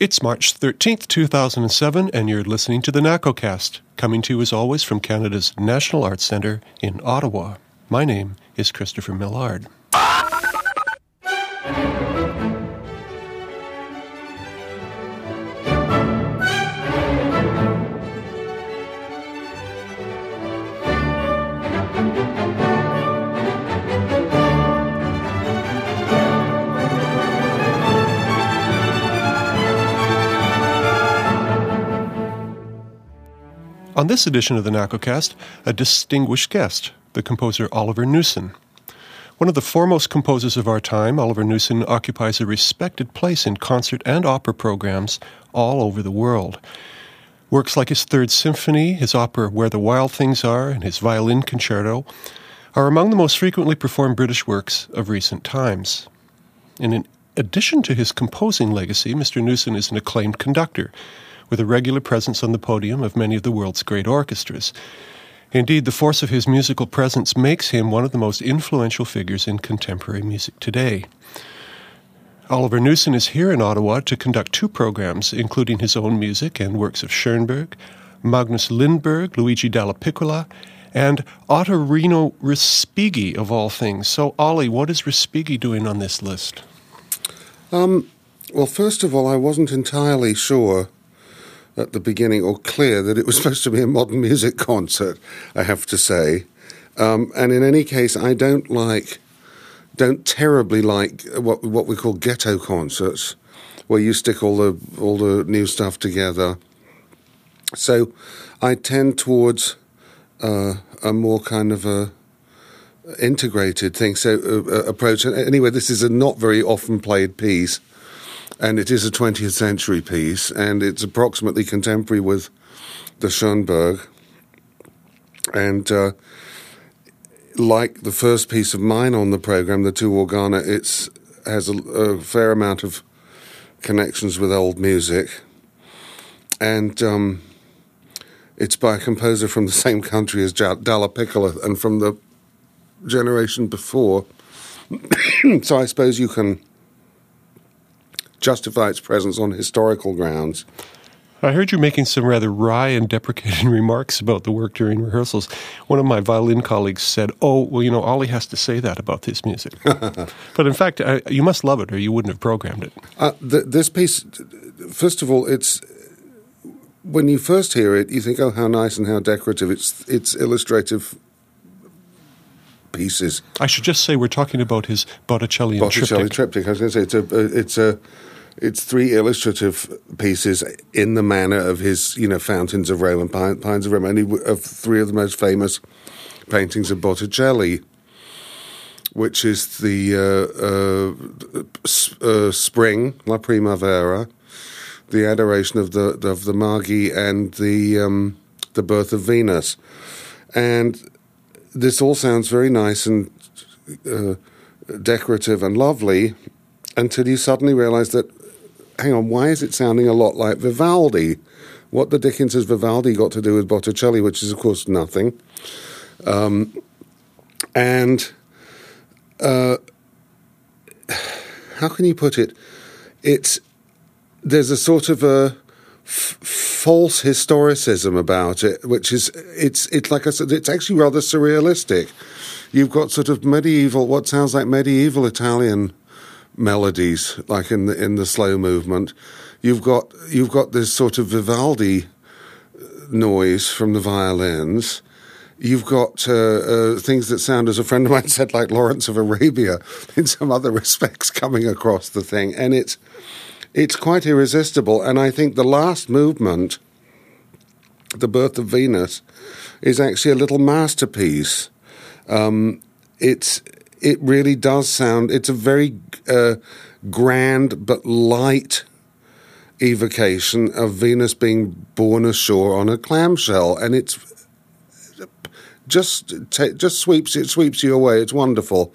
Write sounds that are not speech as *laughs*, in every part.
It's March 13th, 2007, and you're listening to the NACOcast, coming to you as always from Canada's National Arts Centre in Ottawa. My name is Christopher Millard. On this edition of the NACOcast, a distinguished guest, the composer Oliver Knussen. One of the foremost composers of our time, Oliver Knussen occupies a respected place in concert and opera programs all over the world. Works like his Third Symphony, his opera Where the Wild Things Are, and his violin concerto are among the most frequently performed British works of recent times. And in addition to his composing legacy, Mr. Knussen is an acclaimed conductor with a regular presence on the podium of many of the world's great orchestras. Indeed, the force of his musical presence makes him one of the most influential figures in contemporary music today. Oliver Knussen is here in Ottawa to conduct two programs, including his own music and works of Schoenberg, Magnus Lindberg, Luigi Dallapiccola, and Ottorino Respighi, of all things. So, Ollie, what is Respighi doing on this list? Um, well, first of all, I wasn't entirely sure at the beginning or clear that it was *laughs* supposed to be a modern music concert, I have to say. Um, and in any case, I don't like, don't terribly like what what we call ghetto concerts, where you stick all the all the new stuff together. So, I tend towards uh, a more kind of a integrated thing. So uh, approach. Anyway, this is a not very often played piece and it is a 20th century piece, and it's approximately contemporary with the Schoenberg. And uh, like the first piece of mine on the program, the two Organa, it has a, a, fair amount of connections with old music, and um, it's by a composer from the *laughs* same country as Dallapiccola and from the generation before. *coughs* so I suppose you can justify its presence on historical grounds. I heard you making some rather wry and deprecating *laughs* remarks about the work during rehearsals. One of my violin colleagues said, Oh, well, you know, Ollie has to say that about this music. *laughs* but in fact, I, you must love it or you wouldn't have programmed it. Uh, this piece, first of all, it's. When you first hear it, you think, "Oh, how nice and how decorative!" It's it's illustrative pieces. I should just say we're talking about his Botticelli Botticelli triptych. triptych. I was going to say it's a it's a it's three illustrative pieces in the manner of his, you know, Fountains of Rome and Pines of Rome, and of three of the most famous paintings of Botticelli, which is the uh, uh, uh, spring, La Primavera, the adoration of the of the Magi, and the um, the birth of Venus, and this all sounds very nice and uh, decorative and lovely until you suddenly realize that hang on, why is it sounding a lot like Vivaldi? What the Dickens has Vivaldi got to do with Botticelli, which is, of course, nothing. Um, and uh, how can you put it? It's there's a sort of a f- false historicism about it, which is it's it's like I said, it's actually rather surrealistic. You've got sort of medieval, what sounds like medieval Italian melodies, like in the in the slow movement. You've got you've got this sort of Vivaldi noise from the violins. You've got uh, uh, things that sound, as a friend of mine said, like Lawrence of Arabia *laughs* in some other respects coming across the thing, and it's it's quite irresistible. And I think the last movement, the Birth of Venus, is actually a little masterpiece. Um, it's it really does sound. It's a very uh, grand but light evocation of Venus being born ashore on a clamshell, and it's just just sweeps it sweeps you away. It's wonderful.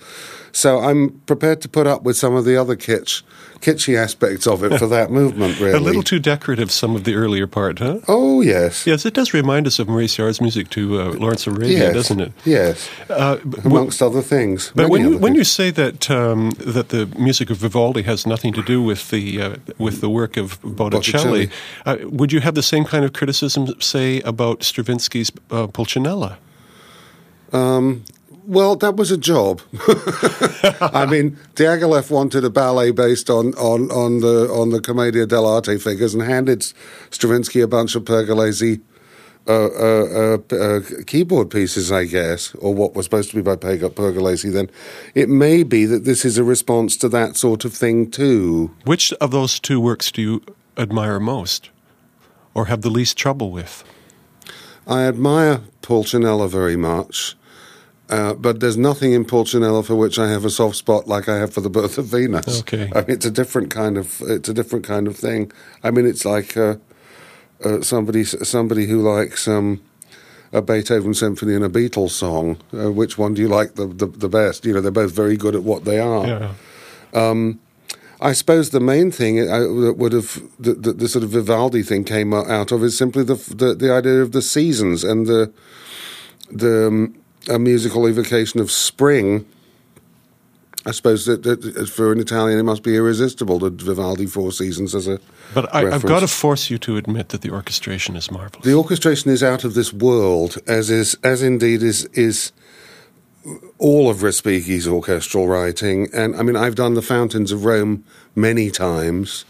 So I'm prepared to put up with some of the other kitsch kitschy aspects of it for that *laughs* movement. Really, A little too decorative, some of the earlier part, huh? Oh yes, Yes, it does remind us of Maurice Jarre's music to uh, Lawrence of Arabia, yes, doesn't it? Yes, Uh, amongst other things. But when you, when you say that um, that the music of Vivaldi has nothing to do with the uh, with the work of Botticelli, Botticelli. Uh, would you have the same kind of criticism, say, about Stravinsky's uh, Pulcinella? Well, that was a job. *laughs* I mean, Diaghilev wanted a ballet based on, on, on the on the Commedia dell'arte figures and handed Stravinsky a bunch of Pergolesi uh, uh, uh, uh, keyboard pieces, I guess, or what was supposed to be by Pergolesi. Then it may be that this is a response to that sort of thing too. Which of those two works do you admire most, or have the least trouble with? I admire Pulcinella very much. Uh, but there's nothing in Pulcinella for which I have a soft spot like I have for the Birth of Venus. Okay. I mean, it's a different kind of it's a different kind of thing. I mean, it's like uh, uh, somebody somebody who likes um, a Beethoven symphony and a Beatles song. Uh, which one do you like the, the the best? You know, they're both very good at what they are. Yeah. I suppose the main thing that would have the, the, the sort of Vivaldi thing came out of is simply the the, the idea of the seasons and the the um, a musical evocation of spring. I suppose that, that for an Italian it must be irresistible the Vivaldi Four Seasons as a. But I, I've got to force you to admit that the orchestration is marvelous. The orchestration is out of this world, as is as indeed is is all of Respighi's orchestral writing. And I mean, I've done the Fountains of Rome many times.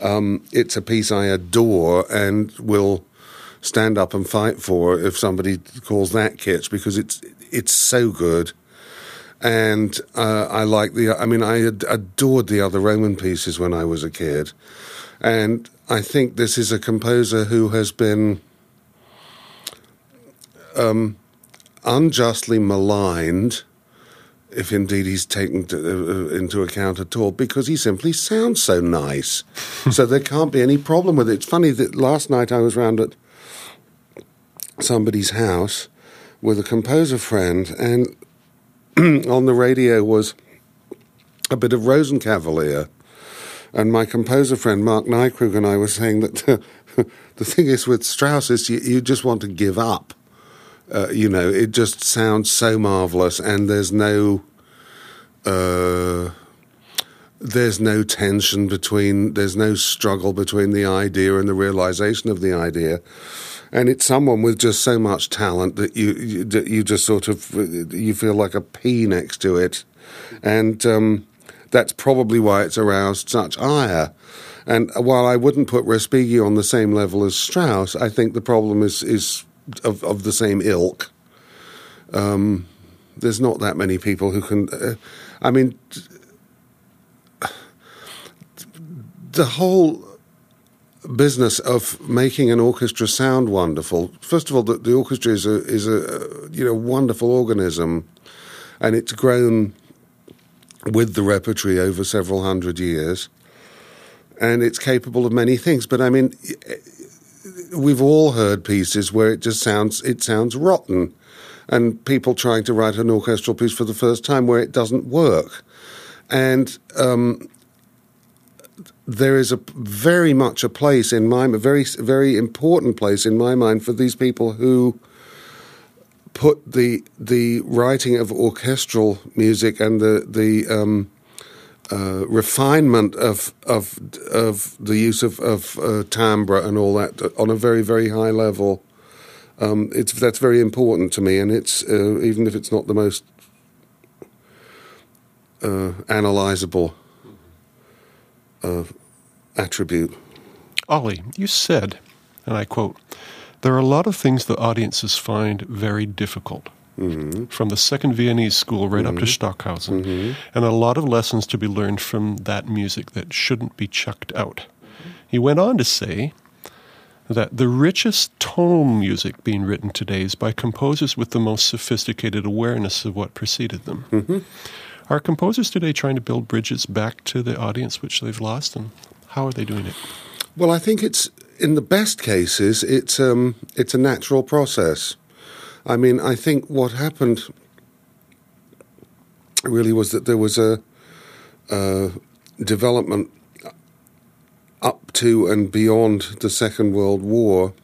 Um, it's a piece I adore and will stand up and fight for if somebody calls that kitsch because it's it's so good. And uh, I like the. I mean, I ad- adored the other Roman pieces when I was a kid, and I think this is a composer who has been um, unjustly maligned, if indeed he's taken to, uh, into account at all, because he simply sounds so nice. so there can't be any problem with it. It's funny that last night I was round at somebody's house with a composer friend, and *clears throat* on the radio was a bit of Rosenkavalier. And my composer friend Marc Neikrug and I were saying that *laughs* the thing is with Strauss is you, you just want to give up. Uh, you know, it just sounds so marvelous, and there's no uh, there's no tension between there's no struggle between the idea and the realization of the idea. And it's someone with just so much talent that you, you that you just sort of you feel like a pea next to it, and um, that's probably why it's aroused such ire. And while I wouldn't put Respighi on the same level as Strauss, I think the problem is is of, of the same ilk. Um, there's not that many people who can. Uh, I mean, the whole business of making an orchestra sound wonderful. First of all, the, the orchestra is a is a you know wonderful organism, and it's grown with the repertory over several hundred years, and it's capable of many things. But I mean, we've all heard pieces where it just sounds it sounds rotten, and people trying to write an orchestral piece for the first time where it doesn't work, and um, there is a very much a place in my mind, a very very important place in my mind for these people who put the the writing of orchestral music and the the um, uh, refinement of of of the use of of uh, timbre and all that on a very very high level. Um, it's that's very important to me, and it's uh, even if it's not the most uh, analyzable uh, attribute. Ollie, you said, and I quote, there are a lot of things the audiences find very difficult. Mm-hmm. From the second Viennese school right up to Stockhausen, Mm-hmm. and a lot of lessons to be learned from that music that shouldn't be chucked out. He went on to say that the richest tone music being written today is by composers with the most sophisticated awareness of what preceded them. Are composers today trying to build bridges back to the audience which they've lost, and how are they doing it? Well, I think it's in the best cases, it's um, it's a natural process. I mean, I think what happened really was that there was a, a development up to and beyond the Second World War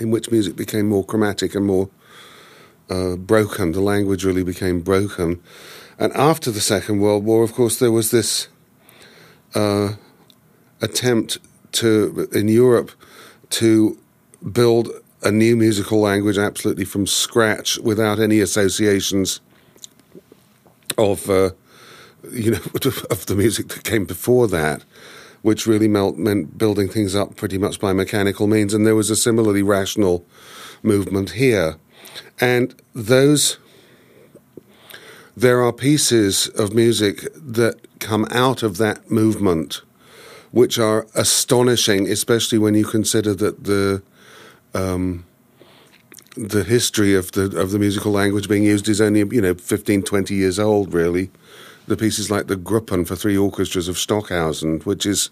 in which music became more chromatic and more uh, broken. The language really became broken. And after the Second World War, of course, there was this uh, attempt to in Europe to build a new musical language absolutely from scratch without any associations of uh, you know *laughs* of the music that came before that which really meant building things up pretty much by mechanical means. And there was a similarly rational movement here. And those there are pieces of music that come out of that movement which are astonishing, especially when you consider that the um, the history of the of the musical language being used is only you know 15, 20 years old. Really, the pieces like the Gruppen for three orchestras of Stockhausen, which is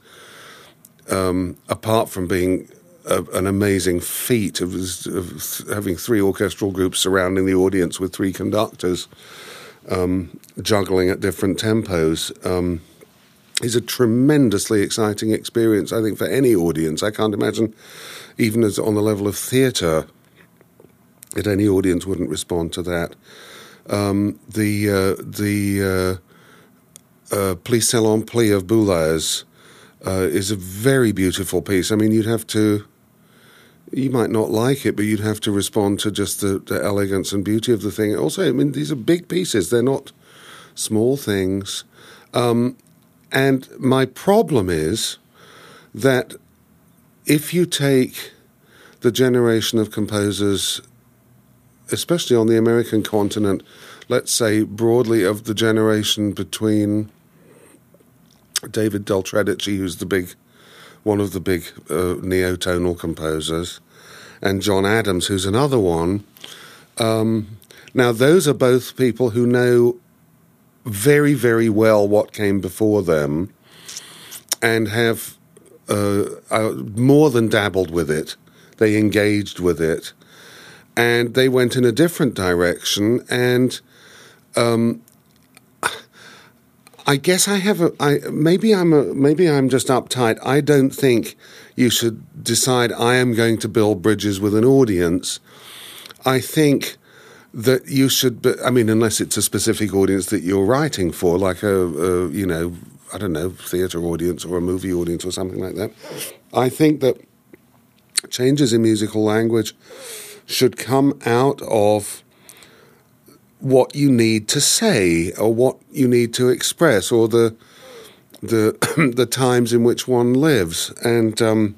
um, apart from being a, an amazing feat of, of, having three orchestral groups surrounding the audience with three conductors um, juggling at different tempos. Um, is a tremendously exciting experience, I think, for any audience. I can't imagine, even as on the level of theatre, that any audience wouldn't respond to that. Um, the uh, the uh, uh, Salon Pli of Boulez uh, is a very beautiful piece. I mean, you'd have to. You might not like it, but you'd have to respond to just the, the elegance and beauty of the thing. Also, I mean, these are big pieces; they're not small things. Um, and my problem is that if you take the generation of composers, especially on the American continent, let's say broadly of the generation between David Del Tredici, who's the big, one of the big uh, neotonal composers, and John Adams, who's another one. Um, now, those are both people who know very, very well what came before them and have uh, uh, more than dabbled with it. They engaged with it and they went in a different direction. And um, I guess I have a. I, maybe I'm a. Maybe I'm just uptight. I don't think you should decide I am going to build bridges with an audience. I think that you should. I mean, unless it's a specific audience that you're writing for, like a, a you know, I don't know, theatre audience or a movie audience or something like that. I think that changes in musical language should come out of what you need to say or what you need to express or the the *clears throat* the times in which one lives. And um,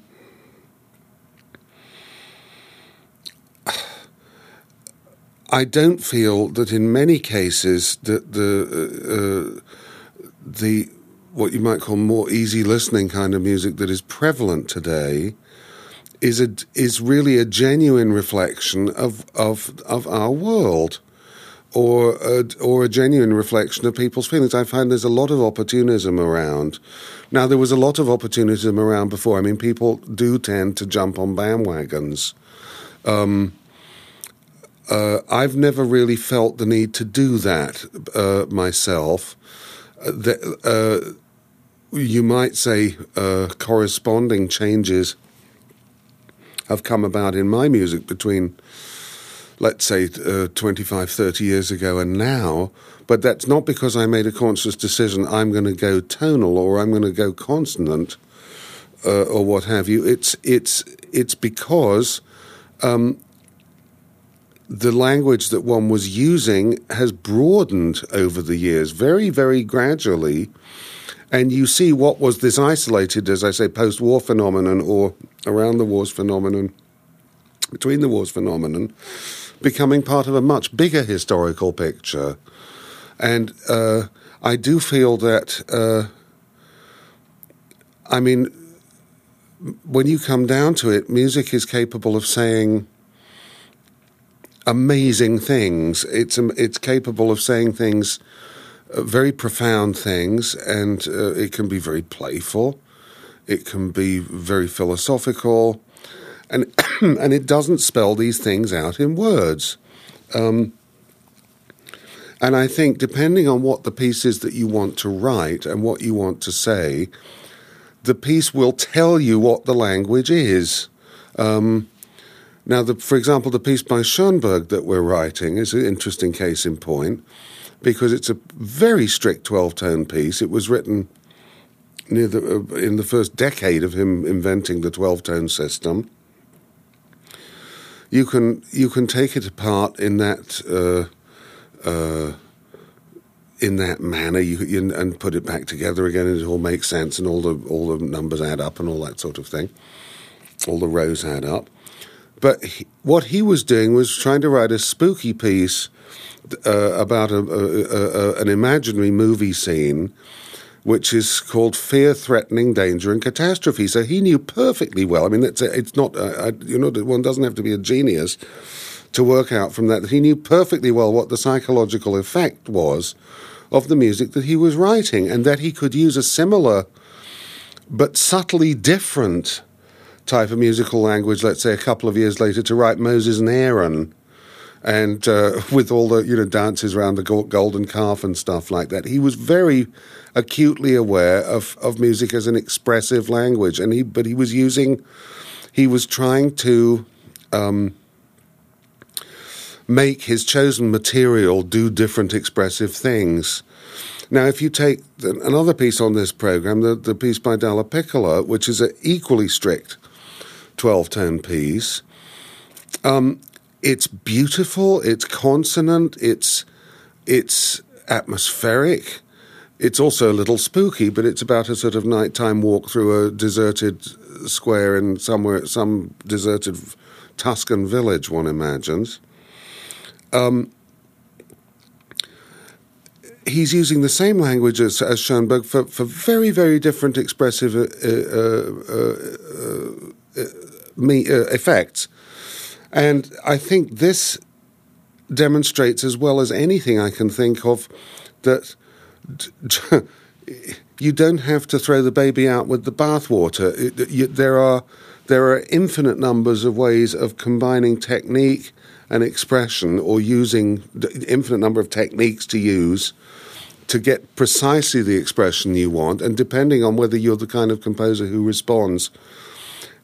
I don't feel that in many cases that the uh, uh, the what you might call more easy listening kind of music that is prevalent today is a is really a genuine reflection of of of our world or a, or a genuine reflection of people's feelings. I find there's a lot of opportunism around. Now there was a lot of opportunism around before. I mean, people do tend to jump on bandwagons. Um, uh, I've never really felt the need to do that uh, myself. Uh, the, uh, you might say uh, corresponding changes have come about in my music between, let's say, uh, 25, 30 years ago and now. But that's not because I made a conscious decision I'm going to go tonal or I'm going to go consonant or what have you. It's, it's, it's because um, the language that one was using has broadened over the years, very, very gradually. And you see what was this isolated, as I say, post war phenomenon or around the wars phenomenon, between the wars phenomenon, becoming part of a much bigger historical picture. And uh, I do feel that, uh, I mean, when you come down to it, music is capable of saying amazing things. It's um, it's capable of saying things, uh, very profound things, and uh, it can be very playful. It can be very philosophical, and *coughs* and it doesn't spell these things out in words. Um, and I think depending on what the piece is that you want to write and what you want to say, the piece will tell you what the language is. Um, now, the, for example, the piece by Schoenberg that we're writing is an interesting case in point because it's a very strict 12 tone piece. It was written near the, uh, in the first decade of him inventing the 12 tone system. You can, you can take it apart in that. Uh, uh, in that manner you, you, and put it back together again and it all makes sense and all the all the numbers add up and all that sort of thing all the rows add up but he, what he was doing was trying to write a spooky piece uh, about a, a, a, an imaginary movie scene which is called fear, threatening, danger, and catastrophe. So he knew perfectly well. I mean, it's, it's not, uh, you know, one doesn't have to be a genius to work out from that that he knew perfectly well what the psychological effect was of the music that he was writing, and that he could use a similar but subtly different type of musical language, let's say a couple of years later, to write Moses and Aaron. And uh, *laughs* with all the you know dances around the golden calf and stuff like that, he was very acutely aware of, of music as an expressive language, and he but he was using, he was trying to um, make his chosen material do different expressive things. Now, if you take another piece on this program, the, the piece by Dallapiccola, which is an equally strict 12 tone piece, um, it's beautiful, it's consonant, it's, it's atmospheric. It's also a little spooky, but it's about a sort of nighttime walk through a deserted square in somewhere, some deserted Tuscan village, one imagines. Um, he's using the same language as, as Schoenberg for, for very, very different expressive uh, uh, uh, me, effects. And I think this demonstrates, as well as anything I can think of, that *laughs* you don't have to throw the baby out with the bathwater. There are there are infinite numbers of ways of combining technique and expression or using infinite number of techniques to use to get precisely the expression you want, and depending on whether you're the kind of composer who responds,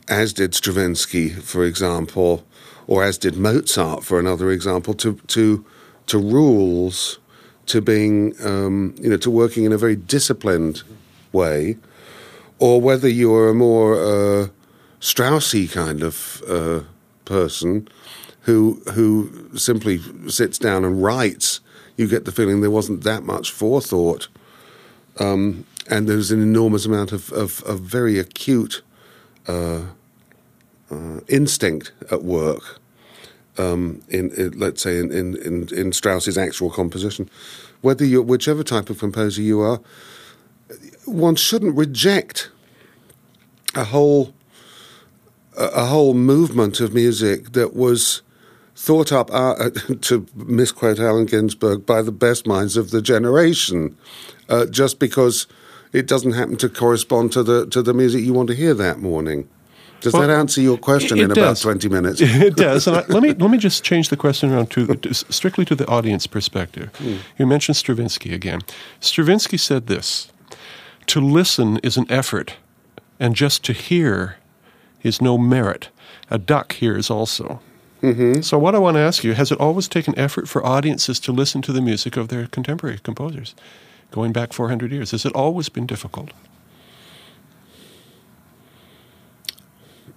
as did Stravinsky, for example, or as did Mozart, for another example, to to to rules, to being um, you know to working in a very disciplined way, or whether you're a more uh, Straussy kind of uh, person who who simply sits down and writes, you get the feeling there wasn't that much forethought, um, and there's an enormous amount of of, of very acute uh, uh, instinct at work. Um, in, in, let's say in, in, in, Strauss's actual composition, whether you whichever type of composer you are, one shouldn't reject a whole a whole movement of music that was thought up, uh, *laughs* to misquote Allen Ginsberg, by the best minds of the generation, uh, just because it doesn't happen to correspond to the to the music you want to hear that morning. Does well, that answer your question in does. about twenty minutes? *laughs* it does. I, *laughs* let me let me just change the question around to, strictly to the audience perspective. Hmm. You mentioned Stravinsky again. Stravinsky said this: "To listen is an effort, and just to hear is no merit. A duck hears also." Mm-hmm. So, what I want to ask you has it always taken effort for audiences to listen to the music of their contemporary composers, going back 400 years? Has it always been difficult?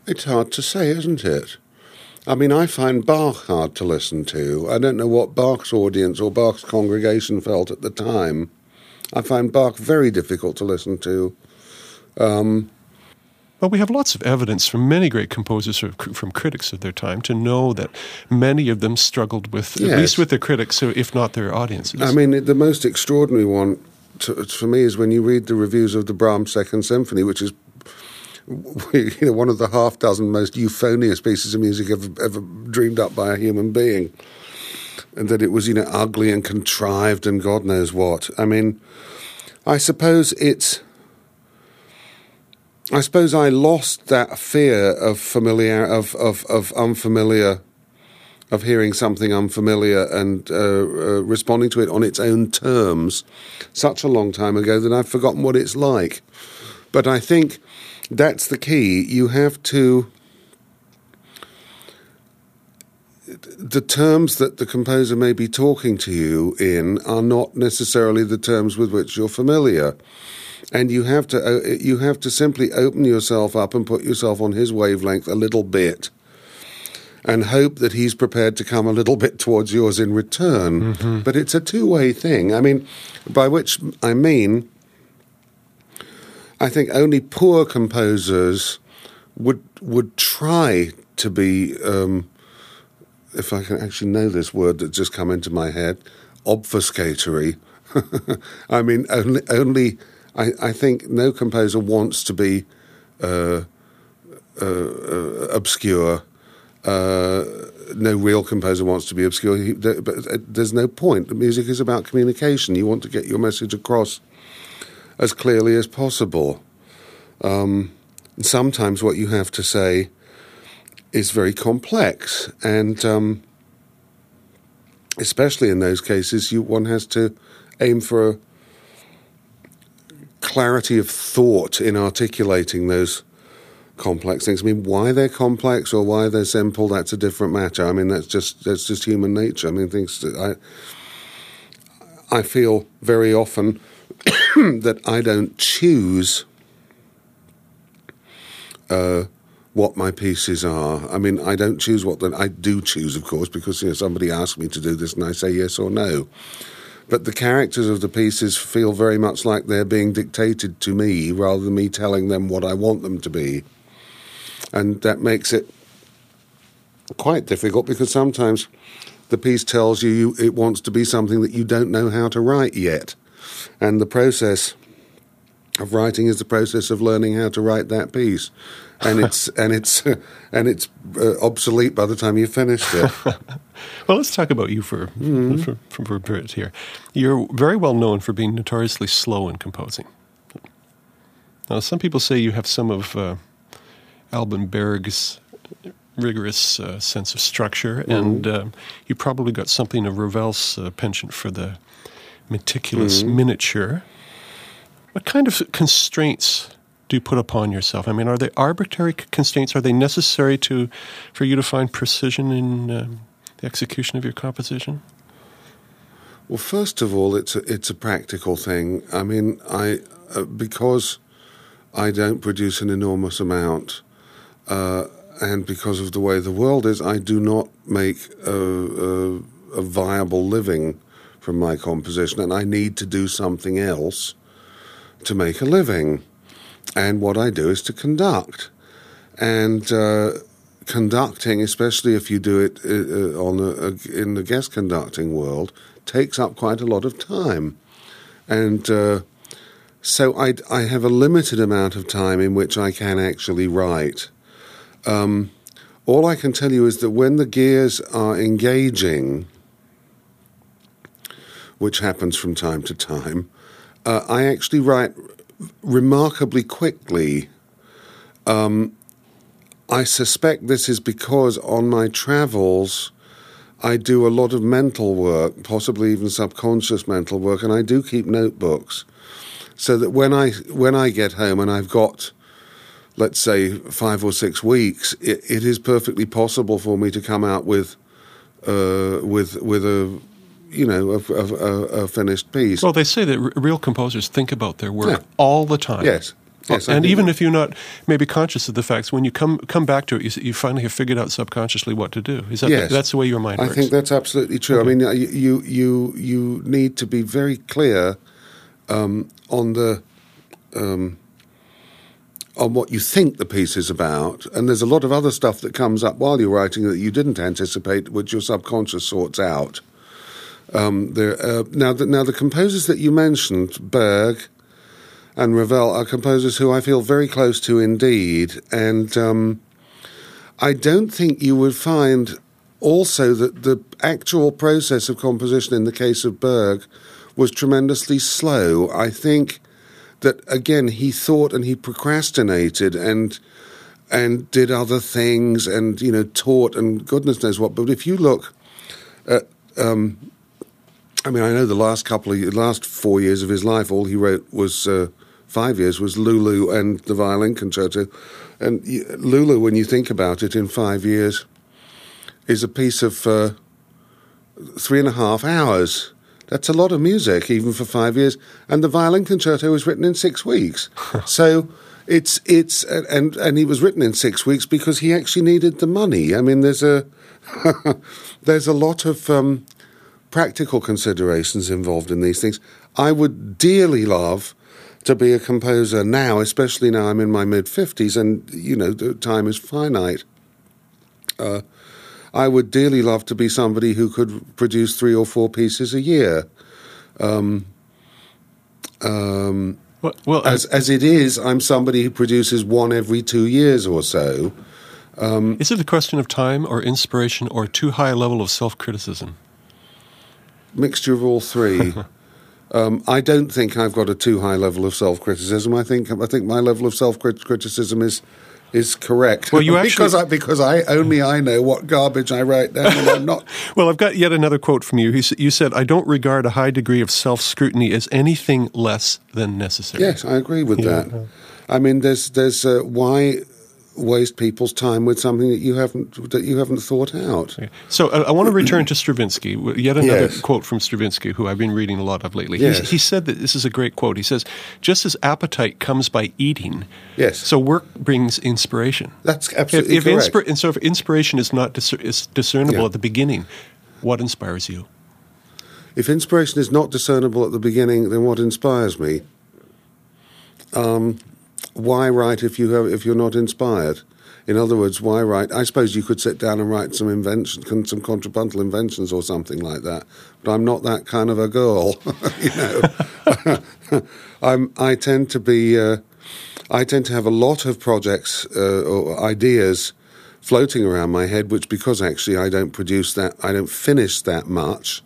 It's hard to say, isn't it? I mean, I find Bach hard to listen to. I don't know what Bach's audience or Bach's congregation felt at the time. I find Bach very difficult to listen to. Um, well, we have lots of evidence from many great composers, or from critics of their time, to know that many of them struggled with, yes. at least with their critics, if not their audiences. I mean, the most extraordinary one to, for me is when you read the reviews of the Brahms Second Symphony, which is *laughs* you know, one of the half dozen most euphonious pieces of music ever, ever dreamed up by a human being. And that it was, you know, ugly and contrived and God knows what. I mean, I suppose it's I suppose I lost that fear of familiar of of, of unfamiliar of hearing something unfamiliar and uh, uh, responding to it on its own terms such a long time ago that I've forgotten what it's like. But I think that's the key. You have to. The terms that the composer may be talking to you in are not necessarily the terms with which you're familiar and you have to uh, you have to simply open yourself up and put yourself on his wavelength a little bit and hope that he's prepared to come a little bit towards yours in return mm-hmm. but it's a two-way thing i mean by which i mean i think only poor composers would would try to be um, if i can actually know this word that just come into my head obfuscatory *laughs* i mean only only I, I think no composer wants to be uh, uh, uh obscure. Uh, no real composer wants to be obscure, he, but uh, there's no point. The music is about communication. You want to get your message across as clearly as possible. Um, sometimes what you have to say is very complex, and um, especially in those cases, you one has to aim for a, clarity of thought in articulating those complex things. I mean, why they're complex or why they're simple, that's a different matter. I mean, that's just that's just human nature. I mean, things I I feel very often *clears throat* that I don't choose uh, what my pieces are. I mean, I don't choose what the, I do choose, of course, because you know, somebody asks me to do this and I say yes or no but the characters of the pieces feel very much like they're being dictated to me rather than me telling them what I want them to be. And that makes it quite difficult because sometimes the piece tells you it wants to be something that you don't know how to write yet. And the process of writing is the process of learning how to write that piece. And *laughs* it's and it's *laughs* and it's uh, obsolete by the time you've finished it. *laughs* Well, let's talk about you for, mm-hmm. for, for, for a bit here. You're very well known for being notoriously slow in composing. Now, some people say you have some of uh, Alban Berg's rigorous uh, sense of structure, mm-hmm. and uh, you probably got something of Ravel's uh, penchant for the meticulous mm-hmm. miniature. What kind of constraints do you put upon yourself? I mean, are they arbitrary constraints? Are they necessary to for you to find precision in um, the execution of your composition? Well, first of all, it's a, it's a practical thing. I mean, I uh, because I don't produce an enormous amount, uh, and because of the way the world is, I do not make a, a, a viable living from my composition, and I need to do something else to make a living. And what I do is to conduct, and uh, conducting, especially if you do it uh, uh, on a, in the guest conducting world, takes up quite a lot of time, and uh, so I, I have a limited amount of time in which I can actually write. Um, all I can tell you is that when the gears are engaging, which happens from time to time, uh, I actually write remarkably quickly. Um, I suspect this is because on my travels, I do a lot of mental work, possibly even subconscious mental work, and I do keep notebooks, so that when I when I get home and I've got, let's say, five or six weeks, it, it is perfectly possible for me to come out with, uh, with with a you know, a, a, a, finished piece. Well, they say that r- real composers think about their work yeah. all the time. Yes, Yes, and even that. if you're not maybe conscious of the facts, when you come come back to it, you, you finally have figured out subconsciously what to do. Is that yes. the, that's the way your mind I works? I think that's absolutely true. Okay. I mean, you you you need to be very clear um, on the. Um, on what you think the piece is about, and there's a lot of other stuff that comes up while you're writing that you didn't anticipate, which your subconscious sorts out. Um, there, uh, now, the, now the composers that you mentioned, Berg, and Ravel are composers who I feel very close to indeed. And um, I don't think you would find also that the actual process of composition in the case of Berg was tremendously slow. I think that again he thought and he procrastinated and and did other things and you know taught and goodness knows what. But if you look at, um, I mean, I know the last couple of the last four years of his life, all he wrote was uh, five years was Lulu and the violin concerto, and Lulu, when you think about it, in five years, is a piece of uh, three and a half hours. That's a lot of music, even for five years. And the violin concerto was written in six weeks. *laughs* so it's it's and and he was written in six weeks because he actually needed the money. I mean, there's a *laughs* there's a lot of um, practical considerations involved in these things. I would dearly love to be a composer now, especially now I'm in my mid fifties, and you know, time is finite. Uh, I would dearly love to be somebody who could produce three or four pieces a year. Um, um, well, well as as it is, I'm somebody who produces one every two years or so. Um, is it a question of time or inspiration or too high a level of self criticism? Mixture of all three. *laughs* um, I don't think I've got a too high level of self criticism. I think I think my level of self criticism is is correct. Well, you actually because I because I only I know what garbage I write down, and I'm not. *laughs* well, I've got yet another quote from you. You said, "I don't regard a high degree of self scrutiny as anything less than necessary." Yes, I agree with yeah. that. I mean, there's there's uh, why waste people's time with something that you haven't that you haven't thought out. So uh, I want to return to Stravinsky. Yet another yes. quote from Stravinsky, who I've been reading a lot of lately. Yes. he said that this is a great quote. He says, "Just as appetite comes by eating, yes, so work brings inspiration. That's absolutely if, if correct. and so if inspiration is not dis- is discernible yeah. at the beginning, what inspires you? If inspiration is not discernible at the beginning, then what inspires me? Um, why write if you have if you're not inspired? In other words, why write? I suppose you could sit down and write some invention, some contrapuntal inventions or something like that. But I'm not that kind of a girl, *laughs* you know. *laughs* I'm, I tend to be, uh, I tend to have a lot of projects uh, or ideas floating around my head, which because actually I don't produce that, I don't finish that much.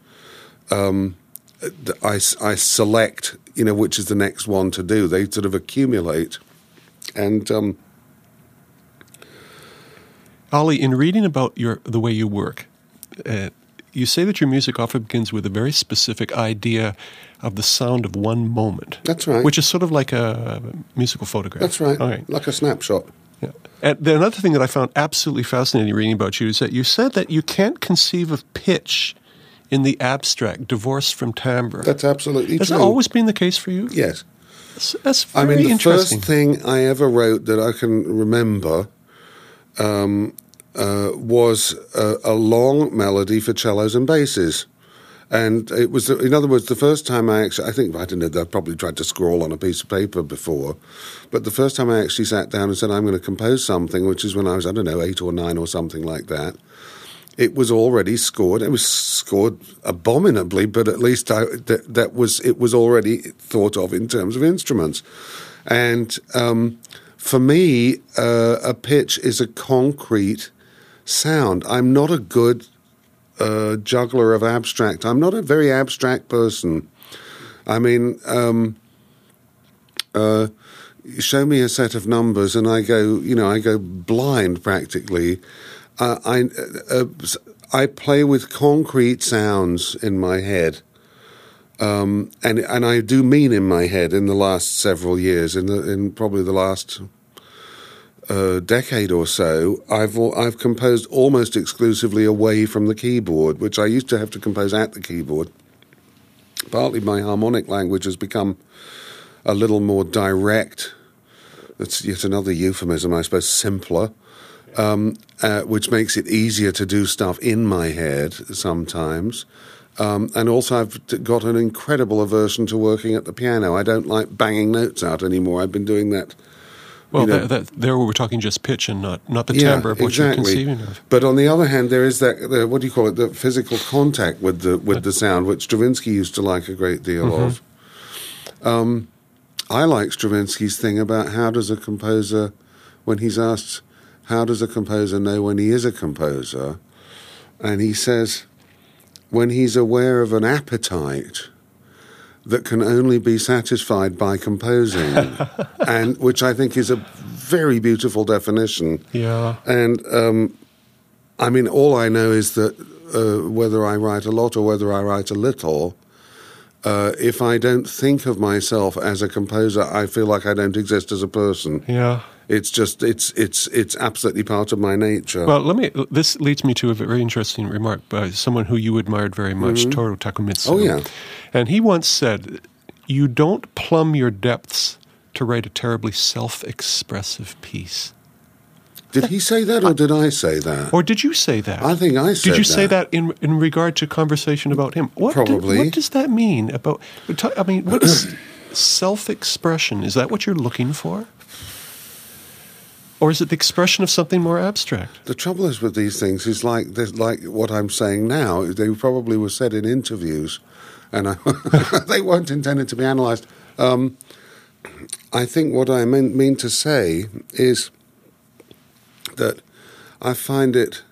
Um, I, I select, you know, which is the next one to do. They sort of accumulate. And um, Ollie, in reading about your the way you work, uh, you say that your music often begins with a very specific idea of the sound of one moment. That's right. Which is sort of like a musical photograph. That's right. Okay. Like a snapshot. Yeah. And another thing that I found absolutely fascinating reading about you is that you said that you can't conceive of pitch in the abstract, divorced from timbre. That's absolutely Has true. Has that always been the case for you? Yes. That's, that's very I mean, the interesting. first thing I ever wrote that I can remember um, uh, was a, a, long melody for cellos and basses. And it was, in other words, the first time I actually, I think, I don't know, I probably tried to scrawl on a piece of paper before, but the first time I actually sat down and said, I'm going to compose something, which is when I was, I don't know, eight or nine or something like that, it was already scored. It was scored abominably, but at least I, that, that was it was already thought of in terms of instruments. And um, for me, uh, a pitch is a concrete sound. I'm not a good uh, juggler of abstract. I'm not a very abstract person. I mean, um, uh, show me a set of numbers, and I go, you know, I go blind practically I uh, I play with concrete sounds in my head, um, and and I do mean in my head in the last several years, in the in probably the last uh, decade or so, I've I've composed almost exclusively away from the keyboard, which I used to have to compose at the keyboard. Partly, my harmonic language has become a little more direct. That's yet another euphemism, I suppose, simpler um, uh, which makes it easier to do stuff in my head sometimes. Um, and also, I've got an incredible aversion to working at the piano. I don't like banging notes out anymore. I've been doing that. Well, that, that, there we were talking just pitch and not not the timbre of what exactly. you're conceiving of. But on the other hand, there is that the, what do you call it? The physical contact with the with the sound, which Stravinsky used to like a great deal mm-hmm. of. Um, I like Stravinsky's thing about how does a composer, when he's asked how does a composer know when he is a composer? And he says, when he's aware of an appetite, that can only be satisfied by composing, *laughs* and which I think is a very beautiful definition. Yeah. And um, I mean, all I know is that uh, whether I write a lot or whether I write a little, uh, if I don't think of myself as a composer, I feel like I don't exist as a person. Yeah. It's just it's it's it's absolutely part of my nature. Well, let me. This leads me to a very interesting remark by someone who you admired very much, mm-hmm. Toru Takemitsu. Oh, yeah. and he once said, "You don't plumb your depths to write a terribly self-expressive piece." did he say that or uh, did I say that? Or did you say that? I think I said Did you say that. that in in regard to conversation about him? What do- Probably. what does that mean about? I mean, what is *clears throat* self-expression? Is that what you're looking for? Or is it the expression of something more abstract? The trouble is with these things is like like what I'm saying now. They probably were said in interviews, and I, *laughs* they weren't intended to be analysed. Um, I think what I mean, mean to say is that I find it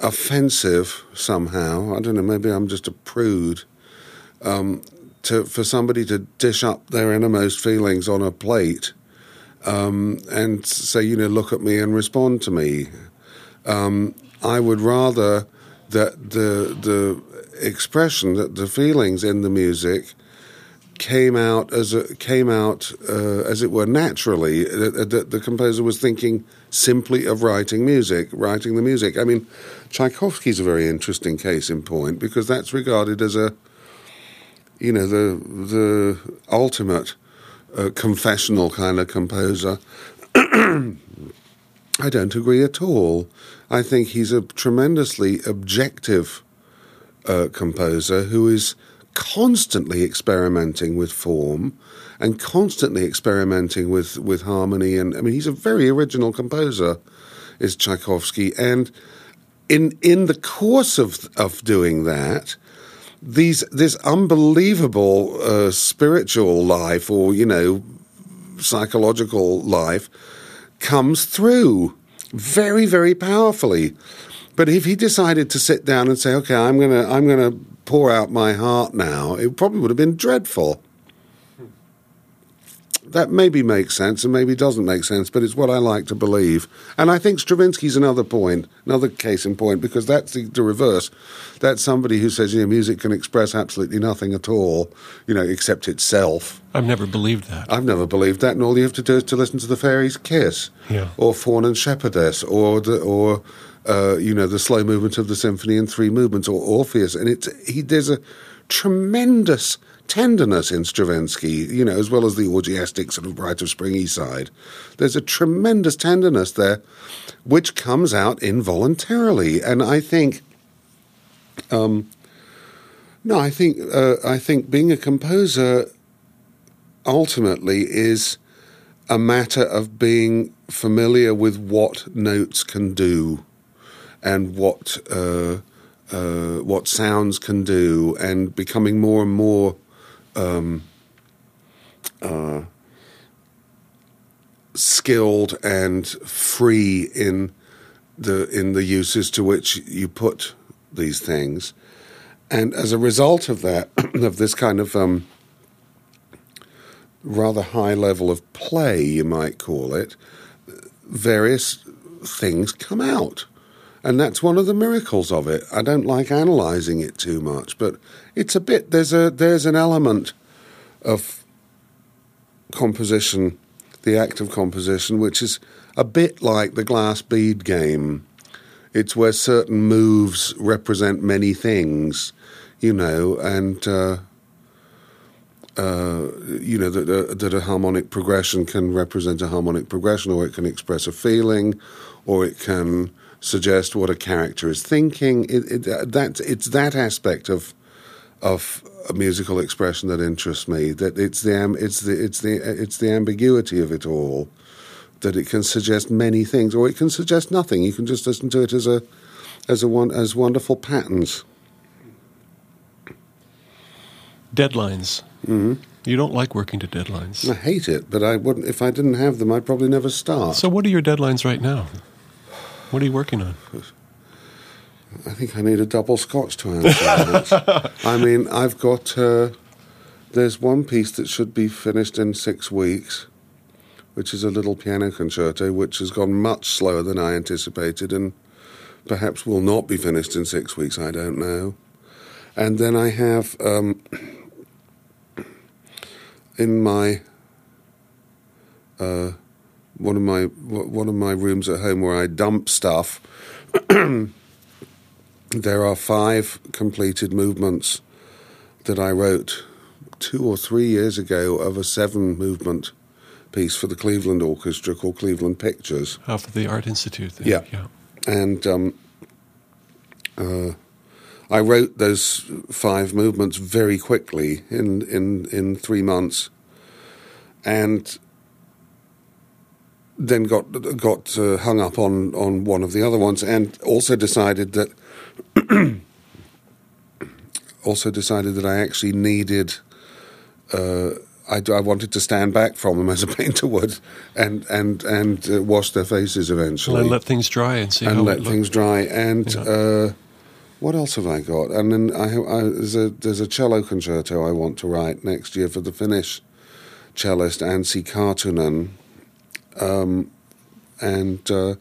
offensive somehow. I don't know. Maybe I'm just a prude. Um, to for somebody to dish up their innermost feelings on a plate um, and say, you know, look at me and respond to me. Um, I would rather that the the expression, that the feelings in the music came out as a, came out uh, as it were naturally. That, that the composer was thinking simply of writing music, writing the music. I mean, Tchaikovsky's a very interesting case in point because that's regarded as a you know the the ultimate confessional kind of composer. *clears throat* I don't agree at all. I think he's a tremendously objective uh, composer who is constantly experimenting with form and constantly experimenting with, with harmony. And I mean, he's a very original composer, is Tchaikovsky. And in in the course of of doing that, these this unbelievable uh, spiritual life, or you know, psychological life, comes through very very powerfully. But if he decided to sit down and say, "Okay, I'm gonna I'm gonna pour out my heart now," it probably would have been dreadful. That maybe makes sense and maybe doesn't make sense, but it's what I like to believe. And I think Stravinsky's another point, another case in point, because that's the, the reverse. That's somebody who says, you know, music can express absolutely nothing at all, you know, except itself. I've never believed that. I've never believed that, and all you have to do is to listen to the Fairies' Kiss, Yeah. or Faun and Shepherdess, or the, or uh, you know the slow movement of the symphony in three movements, or Orpheus, and it's he there's a tremendous tenderness in Stravinsky, you know, as well as the orgiastic sort of Rite of Springy side. There's a tremendous tenderness there, which comes out involuntarily, and I think. Um, no, I think uh, I think being a composer ultimately is a matter of being familiar with what notes can do and what uh, uh, what sounds can do, and becoming more and more um, uh, skilled and free in the in the uses to which you put these things. And as a result of that, *clears throat* of this kind of um, rather high level of play, you might call it, various things come out. And that's one of the miracles of it. I don't like analysing it too much, but it's a bit there's a there's an element of composition, the act of composition, which is a bit like the glass bead game. It's where certain moves represent many things, you know, and uh, uh, you know that a, that a harmonic progression can represent a harmonic progression, or it can express a feeling, or it can suggest what a character is thinking. It, it, that it's that aspect of of a musical expression that interests me. That it's the it's the it's the it's the ambiguity of it all. That it can suggest many things, or it can suggest nothing. You can just listen to it as a as a one as wonderful patterns. Deadlines. Mm-hmm. You don't like working to deadlines. I hate it, but I wouldn't. If I didn't have them, I'd probably never start. So, what are your deadlines right now? What are you working on? I think I need a double scotch to answer that. *laughs* I mean, I've got uh, There's one piece that should be finished in six weeks, which is a little piano concerto, which has gone much slower than I anticipated and perhaps will not be finished in six weeks, I don't know. And then I have um, *clears throat* in my uh, one of my one of my rooms at home where I dump stuff. *clears throat* there are five completed movements that I wrote two or three years ago of a seven movement piece for the Cleveland Orchestra called Cleveland Pictures. Of the Art Institute. There. Yeah. yeah. And um, uh, I wrote those five movements very quickly in, in, in three months. And then got got uh, hung up on, on one of the other ones, and also decided that *clears throat* also decided that I actually needed. Uh, I, I, wanted to stand back from them as a *laughs* painter would, and and and uh, wash their faces eventually, and let things dry and see and let things dry. And Yeah. uh, what else have I got? And then I, I there's a there's a cello concerto I want to write next year for the Finnish cellist Anssi Karttunen, um, and uh,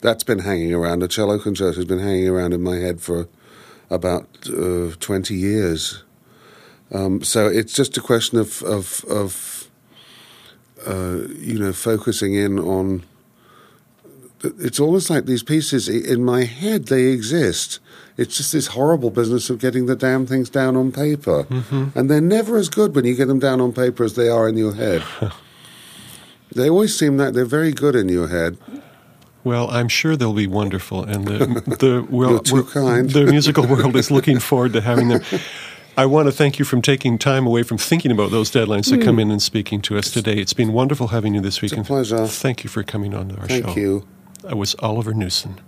that's been hanging around. A cello concerto has been hanging around in my head for about uh, twenty years. Um, so it's just a question of of, of uh, you know focusing in on. It's almost like these pieces in my head they exist. It's just this horrible business of getting the damn things down on paper, and they're never as good when you get them down on paper as they are in your head. *laughs* they always seem that they're very good in your head. Well, I'm sure they'll be wonderful, and the the well, *laughs* You're too we're- kind. the musical world is looking forward to having them. I want to thank you from taking time away from thinking about those deadlines to come in and speaking to us today. It's been wonderful having you this week. Hmm. It's a pleasure. Thank you for coming on to our Thank show. Thank you. I was Oliver Knussen.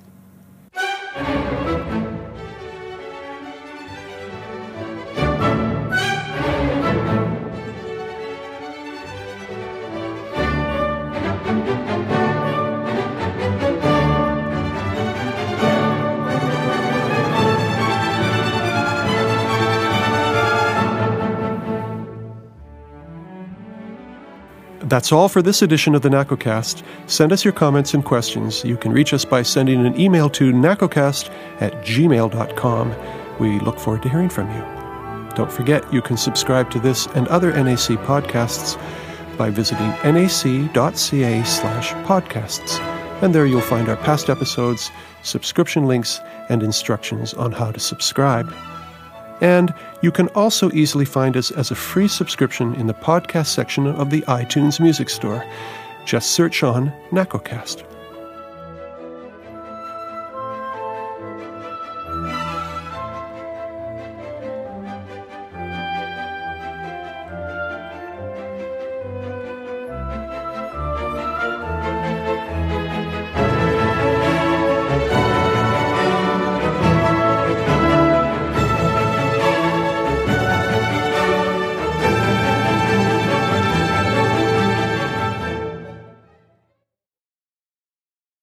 That's all for this edition of the NACOcast. Send us your comments and questions. You can reach us by sending an email to nacocast at gmail.com. We look forward to hearing from you. Don't forget, you can subscribe to this and other NAC podcasts by visiting nac.ca slash podcasts. And there you'll find our past episodes, subscription links, and instructions on how to subscribe. And you can also easily find us as a free subscription in the podcast section of the iTunes Music Store. Just search on NACOcast.